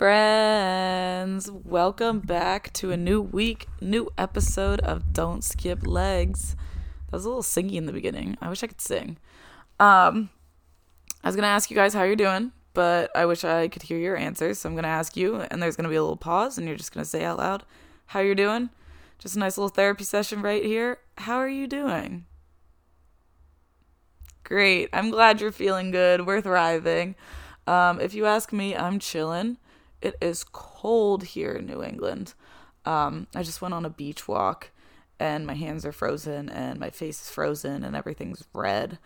friends. Welcome back to a new week, new episode of Don't Skip Legs. That was a little singy in the beginning. I wish I could sing. Um, I was gonna ask you guys how you're doing, but I wish I could hear your answers. So I'm gonna ask you, and there's gonna be a little pause, and you're just gonna say out loud how you're doing. Just a nice little therapy session right here. How are you doing? Great. I'm glad you're feeling good. We're thriving. Um, if you ask me, I'm chilling. It is cold here in New England. Um, I just went on a beach walk and my hands are frozen and my face is frozen and everything's red.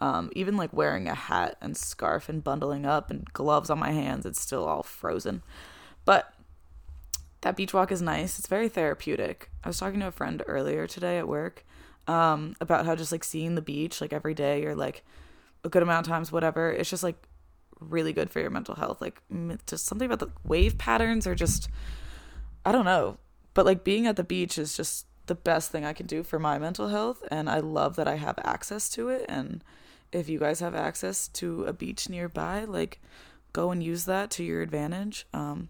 Um, even like wearing a hat and scarf and bundling up and gloves on my hands, it's still all frozen. But that beach walk is nice. It's very therapeutic. I was talking to a friend earlier today at work um, about how just like seeing the beach like every day or like a good amount of times, whatever, it's just like really good for your mental health. Like just something about the wave patterns or just I don't know. But like being at the beach is just the best thing I can do for my mental health and I love that I have access to it and if you guys have access to a beach nearby, like go and use that to your advantage. Um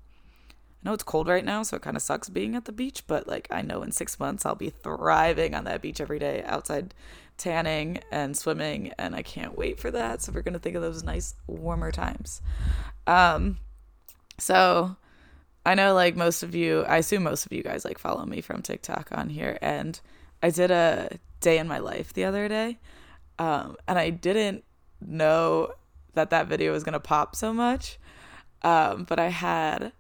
I know it's cold right now, so it kind of sucks being at the beach, but like I know in 6 months I'll be thriving on that beach every day outside tanning and swimming and I can't wait for that. So we're to think of those nice warmer times. Um so I know like most of you, I assume most of you guys like follow me from TikTok on here and I did a day in my life the other day. Um and I didn't know that that video was to pop so much. Um but I had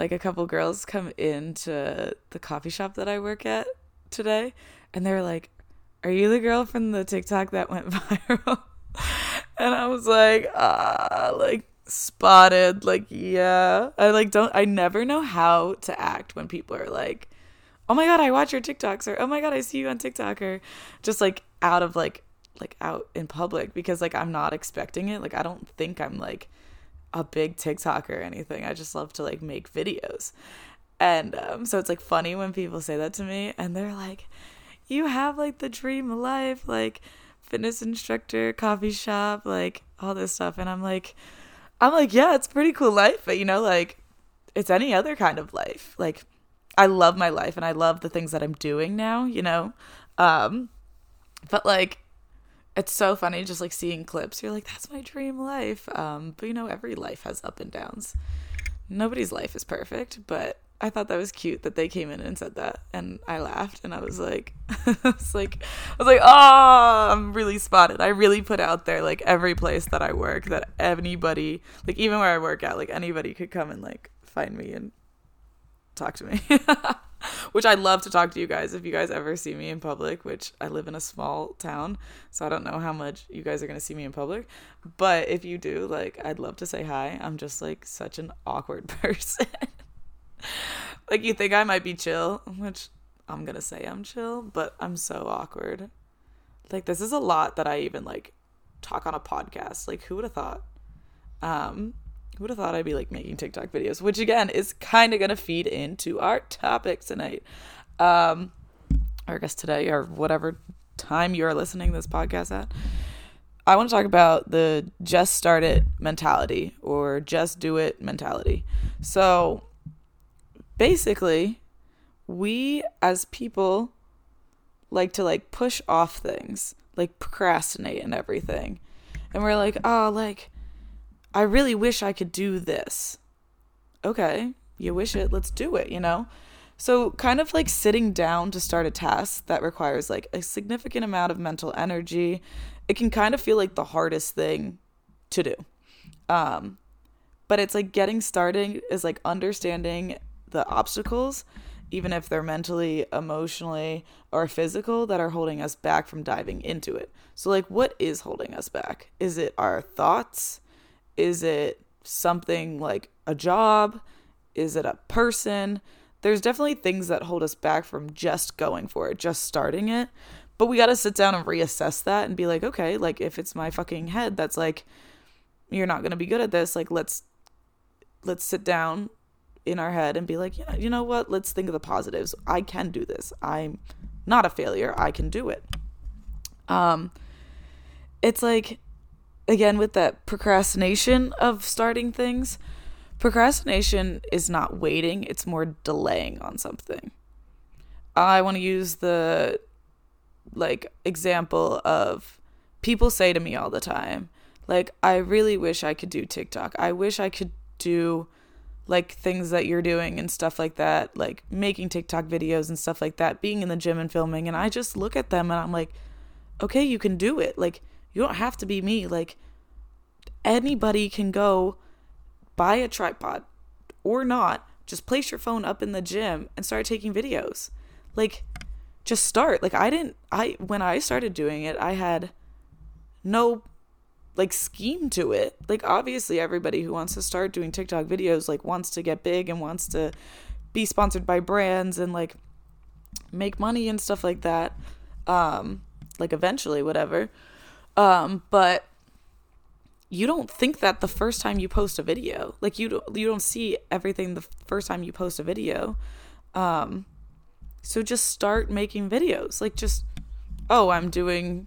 like a couple girls come into the coffee shop that I work at today and they were like are you the girl from the TikTok that went viral? and I was like, ah, like spotted. Like, yeah. I like don't, I never know how to act when people are like, oh my God, I watch your TikToks or oh my God, I see you on TikTok or just like out of like, like out in public because like I'm not expecting it. Like, I don't think I'm like a big TikTok or anything. I just love to like make videos. And um, so it's like funny when people say that to me and they're like, you have like the dream life, like fitness instructor, coffee shop, like all this stuff. And I'm like, I'm like, yeah, it's pretty cool life, but you know, like it's any other kind of life. Like I love my life and I love the things that I'm doing now, you know? Um, but like, it's so funny just like seeing clips. You're like, that's my dream life. Um, but you know, every life has up and downs. Nobody's life is perfect, but I thought that was cute that they came in and said that, and I laughed, and I was like, I was like, I was like, oh, I'm really spotted. I really put out there like every place that I work that anybody, like even where I work at, like anybody could come and like find me and talk to me. which I love to talk to you guys if you guys ever see me in public, which I live in a small town, so I don't know how much you guys are going to see me in public, but if you do, like I'd love to say hi. I'm just like such an awkward person like you think I might be chill, which I'm gonna say I'm chill, but I'm so awkward. Like this is a lot that I even like talk on a podcast. Like who would have thought? Um, who would have thought I'd be like making TikTok videos, which again is kind of gonna feed into our topic tonight, um, or I guess today or whatever time you are listening this podcast at. I want to talk about the just start it mentality or just do it mentality. So basically, we as people like to like push off things, like procrastinate and everything. And we're like, "Oh, like I really wish I could do this." Okay, you wish it, let's do it, you know? So, kind of like sitting down to start a task that requires like a significant amount of mental energy, it can kind of feel like the hardest thing to do. Um, but it's like getting started is like understanding the obstacles, even if they're mentally, emotionally, or physical, that are holding us back from diving into it. So, like, what is holding us back? Is it our thoughts? Is it something like a job? Is it a person? There's definitely things that hold us back from just going for it, just starting it. But we got to sit down and reassess that and be like, okay, like if it's my fucking head that's like you're not going to be good at this, like let's let's sit down, in our head and be like, yeah, you know what? Let's think of the positives. I can do this. I'm not a failure. I can do it. Um, it's like, again, with that procrastination of starting things, procrastination is not waiting, it's more delaying on something. I want to use the like example of people say to me all the time, like, I really wish I could do TikTok. I wish I could do like things that you're doing and stuff like that, like making TikTok videos and stuff like that, being in the gym and filming. And I just look at them and I'm like, okay, you can do it. Like, you don't have to be me. Like, anybody can go buy a tripod or not, just place your phone up in the gym and start taking videos. Like, just start. Like, I didn't, I, when I started doing it, I had no like scheme to it. Like obviously everybody who wants to start doing TikTok videos like wants to get big and wants to be sponsored by brands and like make money and stuff like that. Um like eventually whatever. Um but you don't think that the first time you post a video. Like you don't you don't see everything the first time you post a video. Um so just start making videos. Like just oh, I'm doing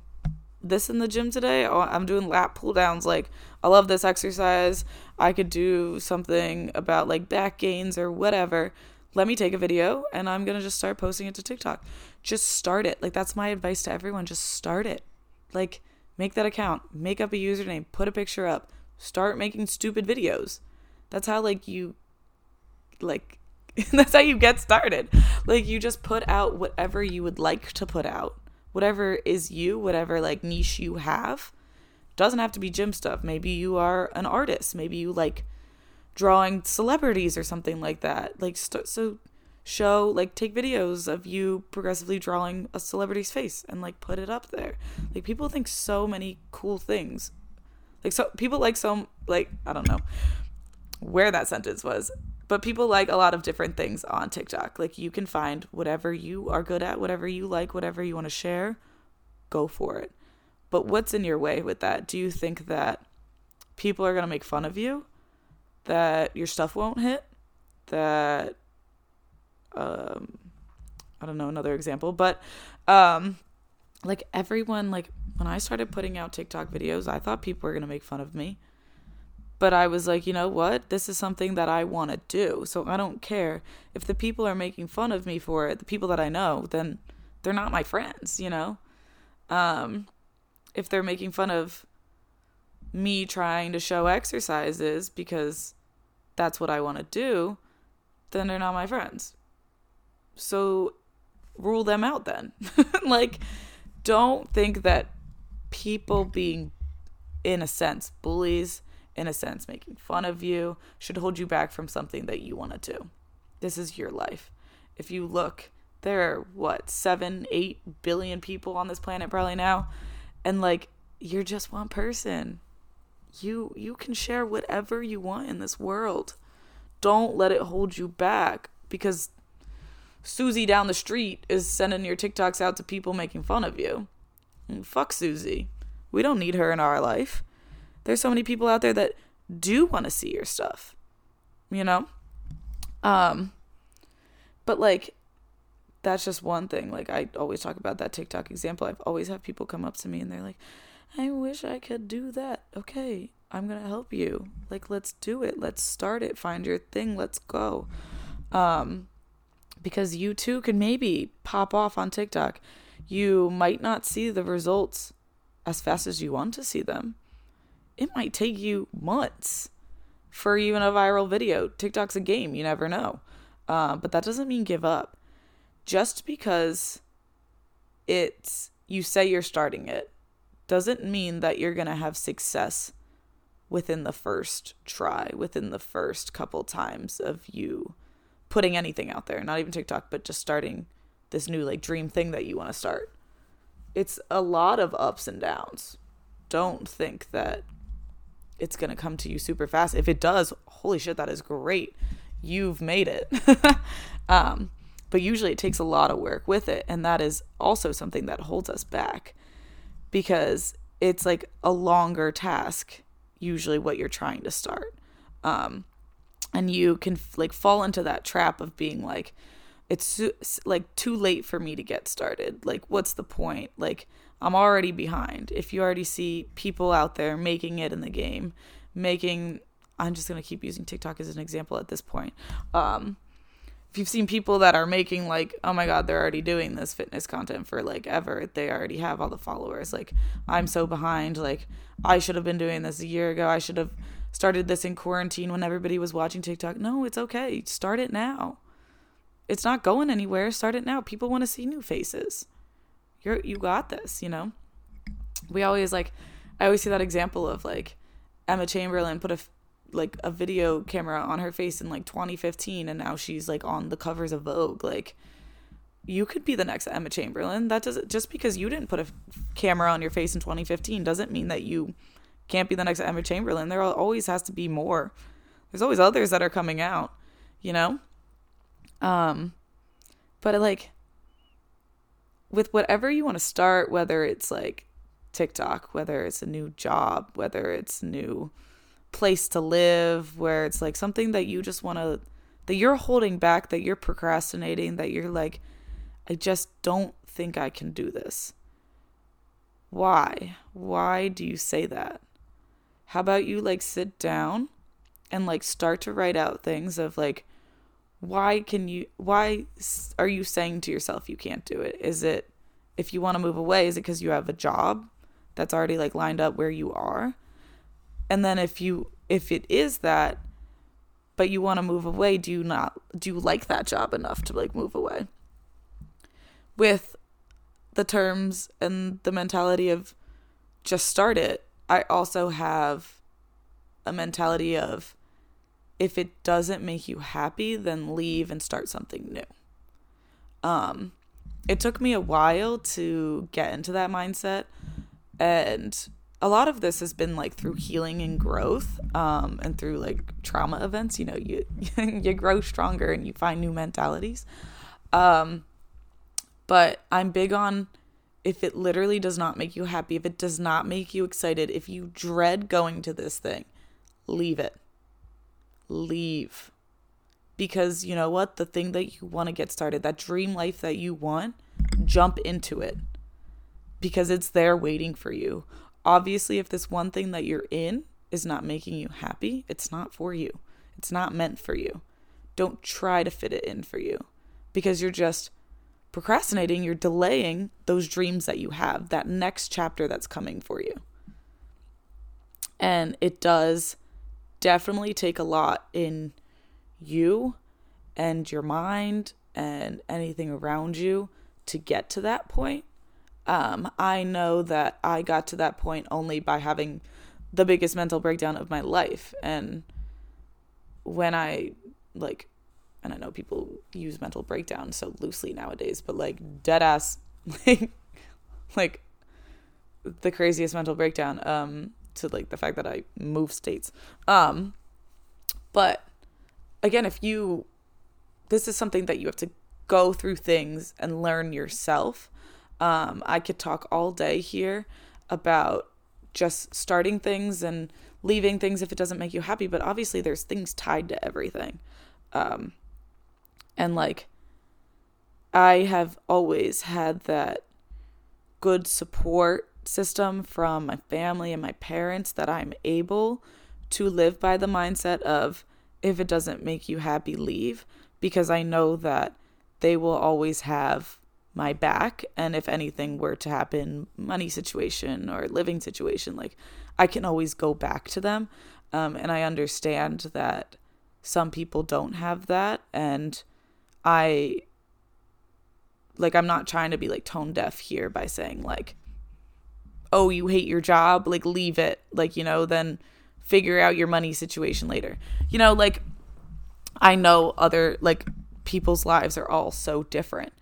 this in the gym today. Oh, I'm doing lat pull downs. Like, I love this exercise. I could do something about like back gains or whatever. Let me take a video and I'm going to just start posting it to TikTok. Just start it. Like, that's my advice to everyone. Just start it. Like, make that account, make up a username, put a picture up, start making stupid videos. That's how, like, you, like, that's how you get started. Like, you just put out whatever you would like to put out whatever is you, whatever like niche you have. Doesn't have to be gym stuff. Maybe you are an artist. Maybe you like drawing celebrities or something like that. Like st- so show like take videos of you progressively drawing a celebrity's face and like put it up there. Like people think so many cool things. Like so people like some like I don't know where that sentence was but people like a lot of different things on TikTok. Like you can find whatever you are good at, whatever you like, whatever you want to share, go for it. But what's in your way with that? Do you think that people are going to make fun of you? That your stuff won't hit? That um I don't know another example, but um like everyone like when I started putting out TikTok videos, I thought people were going to make fun of me. But I was like, you know what? This is something that I want to do. So I don't care. If the people are making fun of me for it, the people that I know, then they're not my friends, you know? Um, if they're making fun of me trying to show exercises because that's what I want to do, then they're not my friends. So rule them out then. like, don't think that people being, in a sense, bullies in a sense, making fun of you, should hold you back from something that you want to do. This is your life. If you look, there are what, seven, eight billion people on this planet probably now. And like, you're just one person. You you can share whatever you want in this world. Don't let it hold you back because Susie down the street is sending your TikToks out to people making fun of you. And fuck Susie. We don't need her in our life. There's so many people out there that do want to see your stuff. You know? Um but like that's just one thing. Like I always talk about that TikTok example. I've always have people come up to me and they're like, "I wish I could do that." Okay, I'm going to help you. Like let's do it. Let's start it. Find your thing. Let's go. Um because you too can maybe pop off on TikTok. You might not see the results as fast as you want to see them it might take you months for even a viral video. TikTok's a game, you never know. Uh, but that doesn't mean give up. Just because it's you say you're starting it doesn't mean that you're going to have success within the first try, within the first couple times of you putting anything out there, not even TikTok, but just starting this new like dream thing that you want to start. It's a lot of ups and downs. Don't think that it's going to come to you super fast. If it does, holy shit, that is great. You've made it. um, but usually it takes a lot of work with it. And that is also something that holds us back because it's like a longer task, usually what you're trying to start. Um, and you can like fall into that trap of being like, it's like too late for me to get started. Like, what's the point? Like, I'm already behind. If you already see people out there making it in the game, making I'm just gonna keep using TikTok as an example at this point. Um, if you've seen people that are making like, oh my god, they're already doing this fitness content for like ever. They already have all the followers. Like, I'm so behind. Like, I should have been doing this a year ago. I should have started this in quarantine when everybody was watching TikTok. No, it's okay. Start it now. It's not going anywhere. Start it now. People want to see new faces. You're you got this, you know? We always like I always see that example of like Emma Chamberlain put a like a video camera on her face in like 2015 and now she's like on the covers of Vogue. Like you could be the next Emma Chamberlain. That doesn't just because you didn't put a camera on your face in 2015 doesn't mean that you can't be the next Emma Chamberlain. There always has to be more. There's always others that are coming out you know? Um but like with whatever you want to start whether it's like TikTok whether it's a new job whether it's new place to live where it's like something that you just want to that you're holding back that you're procrastinating that you're like I just don't think I can do this. Why? Why do you say that? How about you like sit down and like start to write out things of like why can you why are you saying to yourself you can't do it? Is it if you want to move away is it cuz you have a job that's already like lined up where you are? And then if you if it is that but you want to move away, do you not do you like that job enough to like move away? With the terms and the mentality of just start it, I also have a mentality of if it doesn't make you happy, then leave and start something new. Um, it took me a while to get into that mindset, and a lot of this has been like through healing and growth um, and through like trauma events. You know you you grow stronger and you find new mentalities. Um, but i'm big on if it literally does not make you happy if it does not make you excited if you dread going to this thing leave it leave because you know what the thing that you want to get started that dream life that you want jump into it because it's there waiting for you obviously if this one thing that you're in is not making you happy, it's not for you. It's not meant for you. Don't try to fit it in for you because you're just procrastinating, you're delaying those dreams that you have, that next chapter that's coming for you. And it does definitely take a lot in you and your mind and anything around you to get to that point. Um, I know that I got to that point only by having the biggest mental breakdown of my life. And when I, like, and I know people use mental breakdown so loosely nowadays, but like, dead ass, like, like, the craziest mental breakdown, um, to like the fact that I move states. Um, but again, if you, this is something that you have to go through things and learn yourself um, I could talk all day here about just starting things and leaving things if it doesn't make you happy, but obviously there's things tied to everything. Um, and like, I have always had that good support system from my family and my parents that I'm able to live by the mindset of if it doesn't make you happy, leave, because I know that they will always have my back. And if anything were to happen money situation or living situation like i can always go back to them. Um, and i understand that some people don't have that. And i like i'm not trying to be like tone deaf here by saying like oh you hate your job like leave it. Like you know then figure out your money situation later. You know like i know other like people's lives are all so different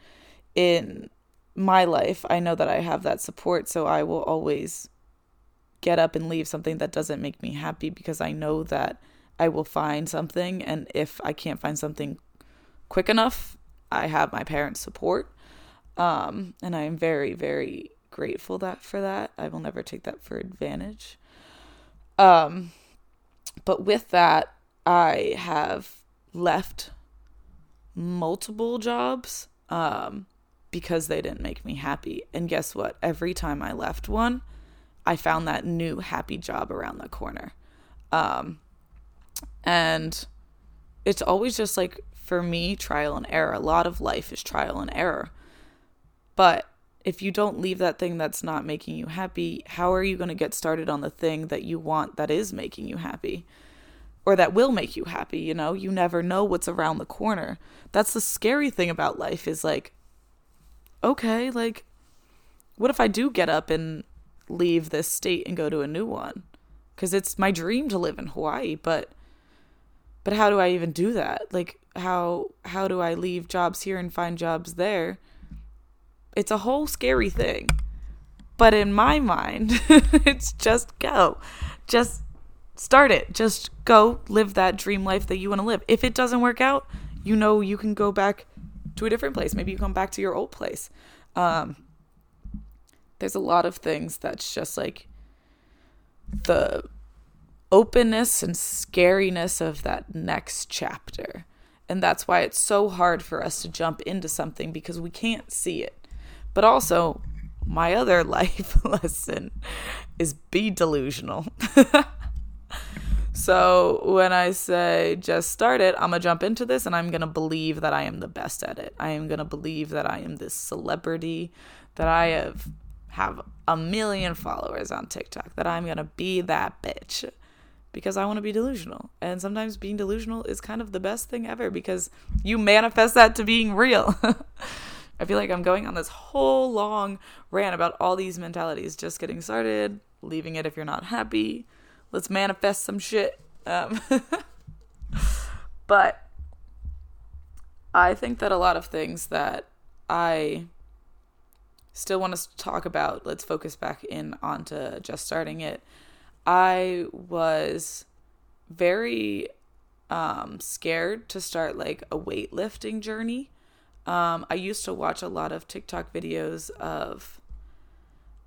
in my life, I know that I have that support, so I will always get up and leave something that doesn't make me happy because I know that I will find something and if I can't find something quick enough, I have my parents' support. Um, and I am very very grateful that for that. I will never take that for advantage. Um, but with that, I have left multiple jobs um, because they didn't make me happy. And guess what? Every time I left one, I found that new happy job around the corner. Um, And it's always just like for me, trial and error. A lot of life is trial and error. But if you don't leave that thing that's not making you happy, how are you going to get started on the thing that you want that is making you happy? Or that will make you happy, you know? You never know what's around the corner. That's the scary thing about life is like, okay, like, what if I do get up and leave this state and go to a new one? Because it's my dream to live in Hawaii, but but how do I even do that? Like how how do I leave jobs here and find jobs there? It's a whole scary thing. But in my mind, it's just go. Just start it. Just go live that dream life that you want to live. If it doesn't work out, you know you can go back to a different place. Maybe you come back to your old place. Um, there's a lot of things that's just like the openness and scariness of that next chapter. And that's why it's so hard for us to jump into something because we can't see it. But also, my other life lesson is be delusional. so when I say just start it, I'm going to jump into this and I'm going to believe that I am the best at it. I am going to believe that I am this celebrity, that I have have a million followers on TikTok, that I'm going to be that bitch because I want to be delusional. And sometimes being delusional is kind of the best thing ever because you manifest that to being real. I feel like I'm going on this whole long rant about all these mentalities. Just getting started, leaving it if you're not happy. Let's manifest some shit. Um, but I think that a lot of things that I still want to talk about, let's focus back in onto just starting it. I was very um, scared to start like a weightlifting journey um, I used to watch a lot of TikTok videos of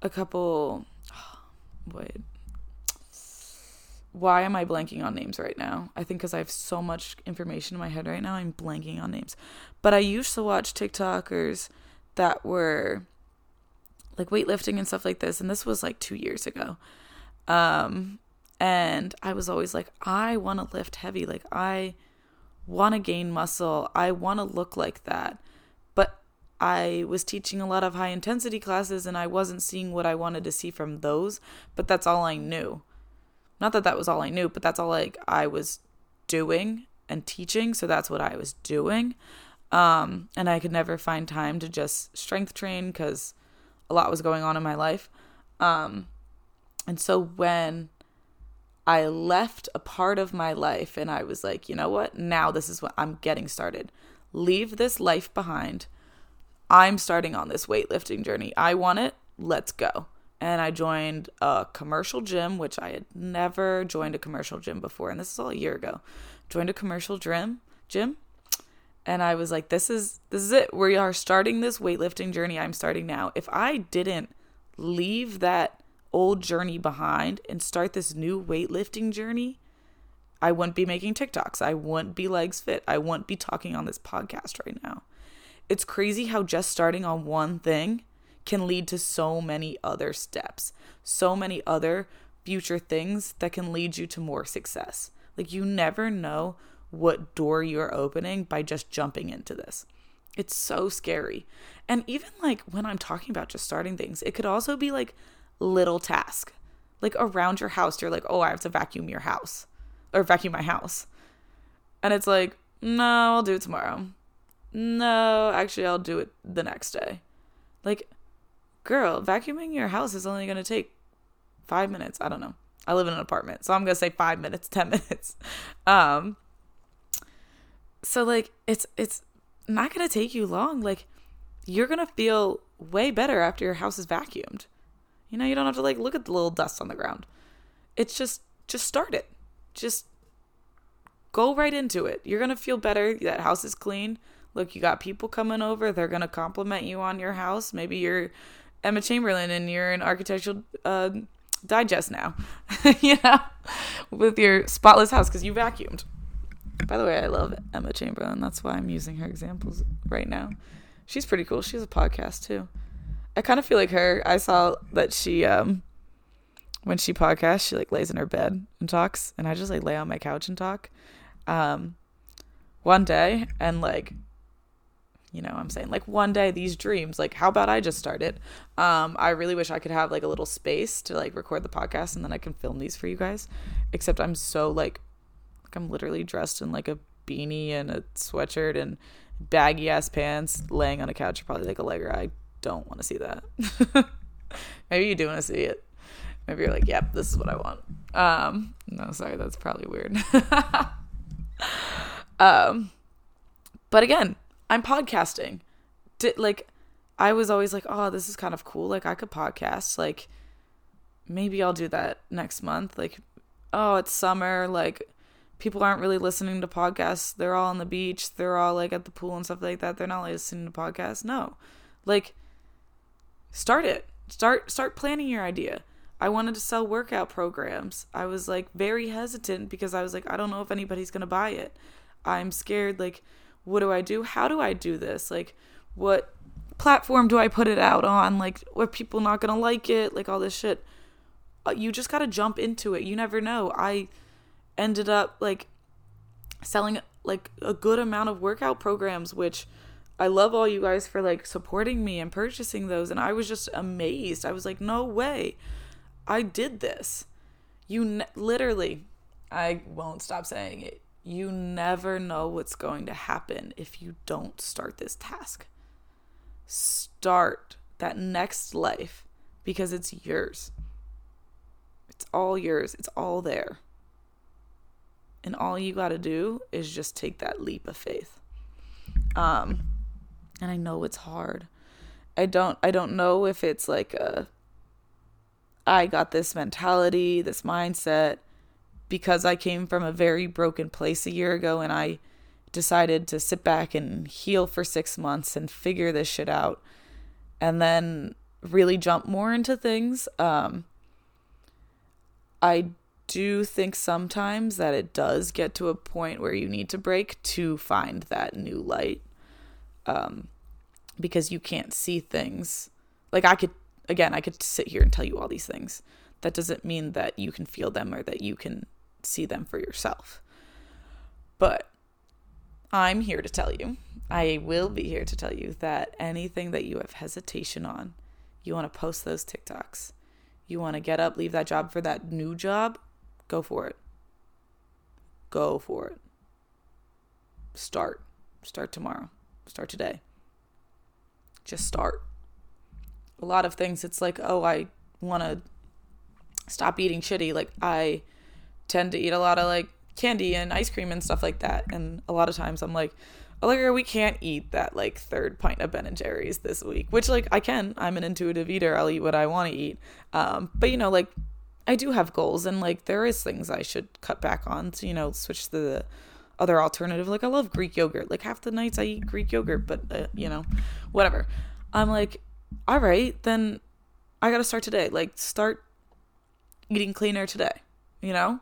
a couple. Wait. Why am I blanking on names right now? I think because I have so much information in my head right now, I'm blanking on names. But I used to watch TikTokers that were like weightlifting and stuff like this. And this was like two years ago. Um, and I was always like, I want to lift heavy. Like, I want to gain muscle. I want to look like that. I was teaching a lot of high intensity classes and I wasn't seeing what I wanted to see from those, but that's all I knew. Not that that was all I knew, but that's all like I was doing and teaching, so that's what I was doing. Um, and I could never find time to just strength train cuz a lot was going on in my life. Um, and so when I left a part of my life and I was like, you know what? Now this is what I'm getting started. Leave this life behind. I'm starting on this weightlifting journey. I want it. Let's go. And I joined a commercial gym, which I had never joined a commercial gym before. And this is all a year ago. Joined a commercial gym, gym. And I was like, this is this is it. We are starting this weightlifting journey. I'm starting now. If I didn't leave that old journey behind and start this new weightlifting journey, I wouldn't be making TikToks. I wouldn't be legs fit. I wouldn't be talking on this podcast right now. It's crazy how just starting on one thing can lead to so many other steps, so many other future things that can lead you to more success. Like, you never know what door you're opening by just jumping into this. It's so scary. And even like when I'm talking about just starting things, it could also be like little task. Like around your house, you're like, oh, I have to vacuum your house or vacuum my house. And it's like, no, I'll do it tomorrow. No, actually, I'll do it the next day. Like, girl, vacuuming your house is only going to take five minutes. I don't know. I live in an apartment, so I'm going to say five minutes, 10 minutes. Um, so like, it's, it's not going to take you long. Like, you're going to feel way better after your house is vacuumed. You know, you don't have to like look at the little dust on the ground. It's just just start it. Just go right into it. You're going to feel better. That house is clean. Look, you got people coming over. They're going to compliment you on your house. Maybe you're Emma Chamberlain and you're an architectural uh, digest now. you know, with your spotless house cuz you vacuumed. By the way, I love Emma Chamberlain. That's why I'm using her examples right now. She's pretty cool. She has a podcast too. I kind of feel like her. I saw that she um when she podcasts, she like lays in her bed and talks, and I just like lay on my couch and talk. Um, one day, and like, you know, I'm saying like one day these dreams, like, how about I just start it? Um, I really wish I could have like a little space to like record the podcast, and then I can film these for you guys. Except I'm so like, like I'm literally dressed in like a beanie and a sweatshirt and baggy ass pants, laying on a couch, probably like a Allegra. I don't want to see that. Maybe you do want to see it. Maybe you're like, yep, this is what I want. Um, no, sorry, that's probably weird. um, but again, I'm podcasting. Did like, I was always like, oh, this is kind of cool. Like, I could podcast. Like, maybe I'll do that next month. Like, oh, it's summer. Like, people aren't really listening to podcasts. They're all on the beach. They're all like at the pool and stuff like that. They're not listening to podcasts. No, like, start it. Start start planning your idea. I wanted to sell workout programs. I was like very hesitant because I was like, I don't know if anybody's going to buy it. I'm scared. Like, what do I do? How do I do this? Like, what platform do I put it out on? Like, are people not going to like it? Like, all this shit. Uh, you just got to jump into it. You never know. I ended up like selling like a good amount of workout programs, which I love all you guys for like supporting me and purchasing those. And I was just amazed. I was like, no way. I did this. You ne- literally, I won't stop saying it. You never know what's going to happen if you don't start this task. Start that next life because it's yours. It's all yours, it's all there. And all you got to do is just take that leap of faith. Um and I know it's hard. I don't I don't know if it's like a I got this mentality, this mindset because I came from a very broken place a year ago and I decided to sit back and heal for 6 months and figure this shit out and then really jump more into things. Um I do think sometimes that it does get to a point where you need to break to find that new light. Um because you can't see things. Like I could again, I could sit here and tell you all these things. That doesn't mean that you can feel them or that you can see them for yourself. But I'm here to tell you, I will be here to tell you that anything that you have hesitation on, you want to post those TikToks, you want to get up, leave that job for that new job, go for it. Go for it. Start. Start tomorrow. Start today. Just start a lot of things it's like oh i want to stop eating shitty like i tend to eat a lot of like candy and ice cream and stuff like that and a lot of times i'm like Allegra, we can't eat that like third pint of Ben and Jerry's this week, which like I can. I'm an intuitive eater. I'll eat what I want to eat. Um, but you know, like I do have goals, and like there is things I should cut back on to you know switch to the other alternative. Like I love Greek yogurt. Like half the nights I eat Greek yogurt, but uh, you know, whatever. I'm like all right, then I got to start today. Like, start eating cleaner today, you know?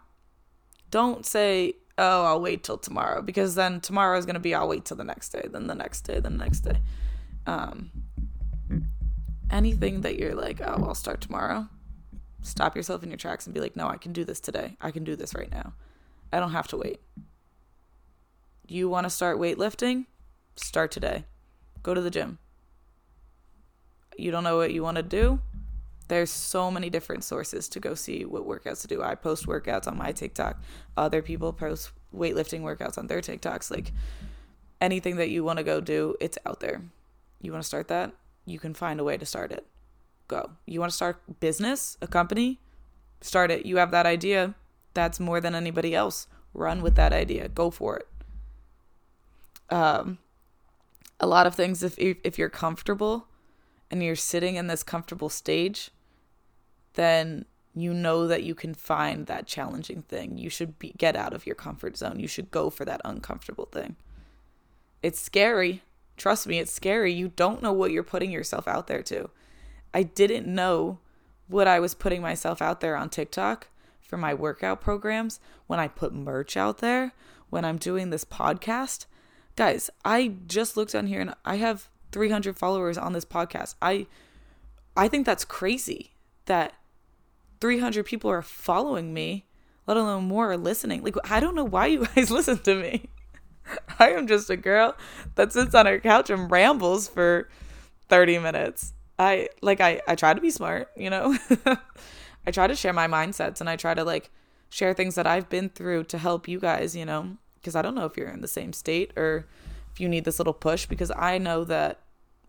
Don't say, oh, I'll wait till tomorrow, because then tomorrow is going to be, I'll wait till the next day, then the next day, then the next day. Um, anything that you're like, oh, I'll start tomorrow, stop yourself in your tracks and be like, no, I can do this today. I can do this right now. I don't have to wait. You want to start weightlifting? Start today. Go to the gym you don't know what you want to do, there's so many different sources to go see what workouts to do. I post workouts on my TikTok. Other people post weightlifting workouts on their TikToks. Like anything that you want to go do, it's out there. You want to start that? You can find a way to start it. Go. You want to start business, a company? Start it. You have that idea. That's more than anybody else. Run with that idea. Go for it. Um, a lot of things if if you're comfortable and you're sitting in this comfortable stage, then you know that you can find that challenging thing. You should be, get out of your comfort zone. You should go for that uncomfortable thing. It's scary. Trust me, it's scary. You don't know what you're putting yourself out there to. I didn't know what I was putting myself out there on TikTok for my workout programs, when I put merch out there, when I'm doing this podcast. Guys, I just looked on here and I have 300 followers on this podcast. I I think that's crazy that 300 people are following me, let alone more are listening. Like, I don't know why you guys listen to me. I am just a girl that sits on her couch and rambles for 30 minutes. I like I I try to be smart, you know. I try to share my mindsets and I try to like share things that I've been through to help you guys, you know, because I don't know if you're in the same state or if you need this little push because I know that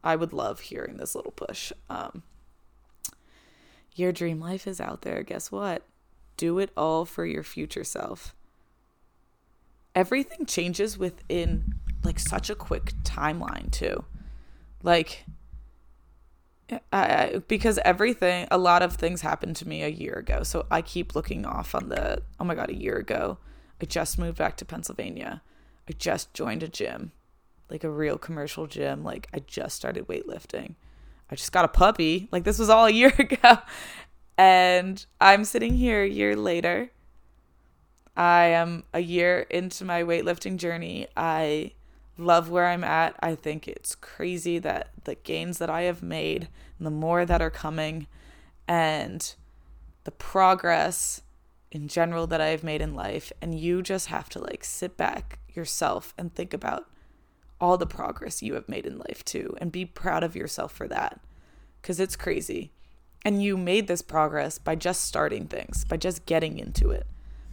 I would love hearing this little push. Um your dream life is out there. Guess what? Do it all for your future self. Everything changes within like such a quick timeline too. Like I, because everything, a lot of things happened to me a year ago. So I keep looking off on the, oh my God, a year ago, I just moved back to Pennsylvania. I just joined a gym, like a real commercial gym. Like I just started weightlifting. I just got a puppy. Like this was all a year ago. And I'm sitting here a year later. I am a year into my weightlifting journey. I love where I'm at. I think it's crazy that the gains that I have made and the more that are coming and the progress in general that I've made in life. And you just have to like sit back yourself and think about all the progress you have made in life too and be proud of yourself for that because it's crazy. And you made this progress by just starting things, by just getting into it.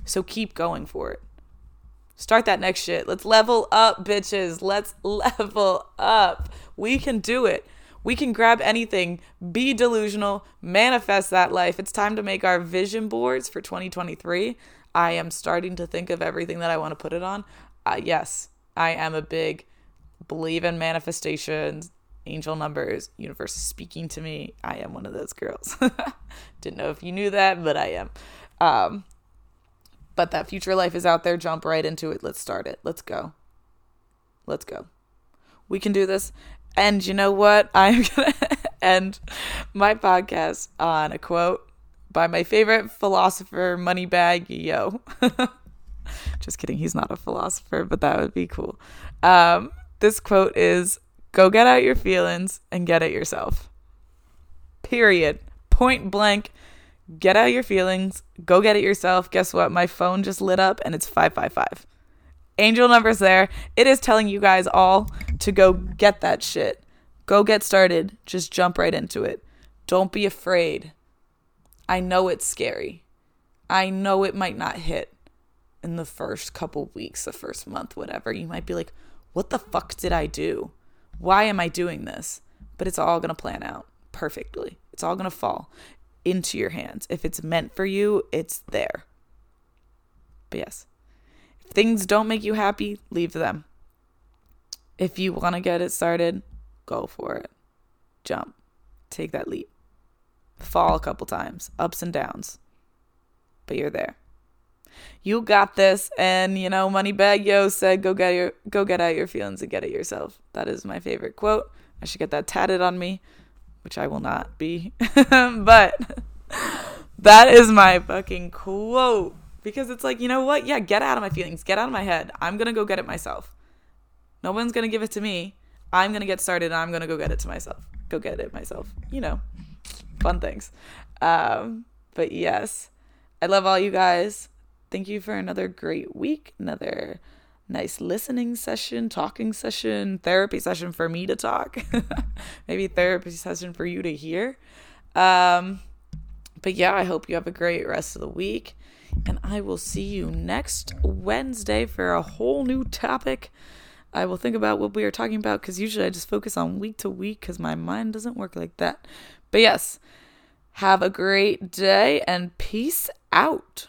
So keep going for it. Start that next shit. Let's level up, bitches. Let's level up. We can do it. We can grab anything, be delusional, manifest that life. It's time to make our vision boards for 2023. I am starting to think of everything that I want to put it on. Uh, yes, I am a big believe in manifestations, angel numbers, universe speaking to me. I am one of those girls. Didn't know if you knew that, but I am. Um, but that future life is out there. Jump right into it. Let's start it. Let's go. Let's go. We can do this. And you know what? I'm going to end my podcast on a quote by my favorite philosopher, Moneybagg Yo. Just kidding. He's not a philosopher, but that would be cool. Um, this quote is Go get out your feelings and get it yourself. Period. Point blank get out your feelings, go get it yourself. Guess what? My phone just lit up and it's 555. Angel numbers there. It is telling you guys all to go get that shit. Go get started. Just jump right into it. Don't be afraid. I know it's scary. I know it might not hit in the first couple weeks, the first month, whatever. You might be like, what the fuck did I do? Why am I doing this? But it's all going to plan out perfectly. It's all going to fall into your hands. If it's meant for you, it's there. But yes, if things don't make you happy, leave them. If you want to get it started, go for it. Jump. Take that leap. Fall a couple times, ups and downs. But you're there. You got this, and you know, Moneybagg Yo said, "Go get your, go get out your feelings and get it yourself." That is my favorite quote. I should get that tatted on me which I will not be. but that is my fucking quote because it's like, you know what? Yeah, get out of my feelings, get out of my head. I'm going to go get it myself. No one's going to give it to me. I'm going to get started and I'm going to go get it to myself. Go get it myself. You know, fun things. Um, but yes, I love all you guys. Thank you for another great week, another nice listening session, talking session, therapy session for me to talk, maybe therapy session for you to hear. Um, but yeah, I hope you have a great rest of the week. And I will see you next Wednesday for a whole new topic. I will think about what we are talking about because usually I just focus on week to week because my mind doesn't work like that. But yes, have a great day and peace out.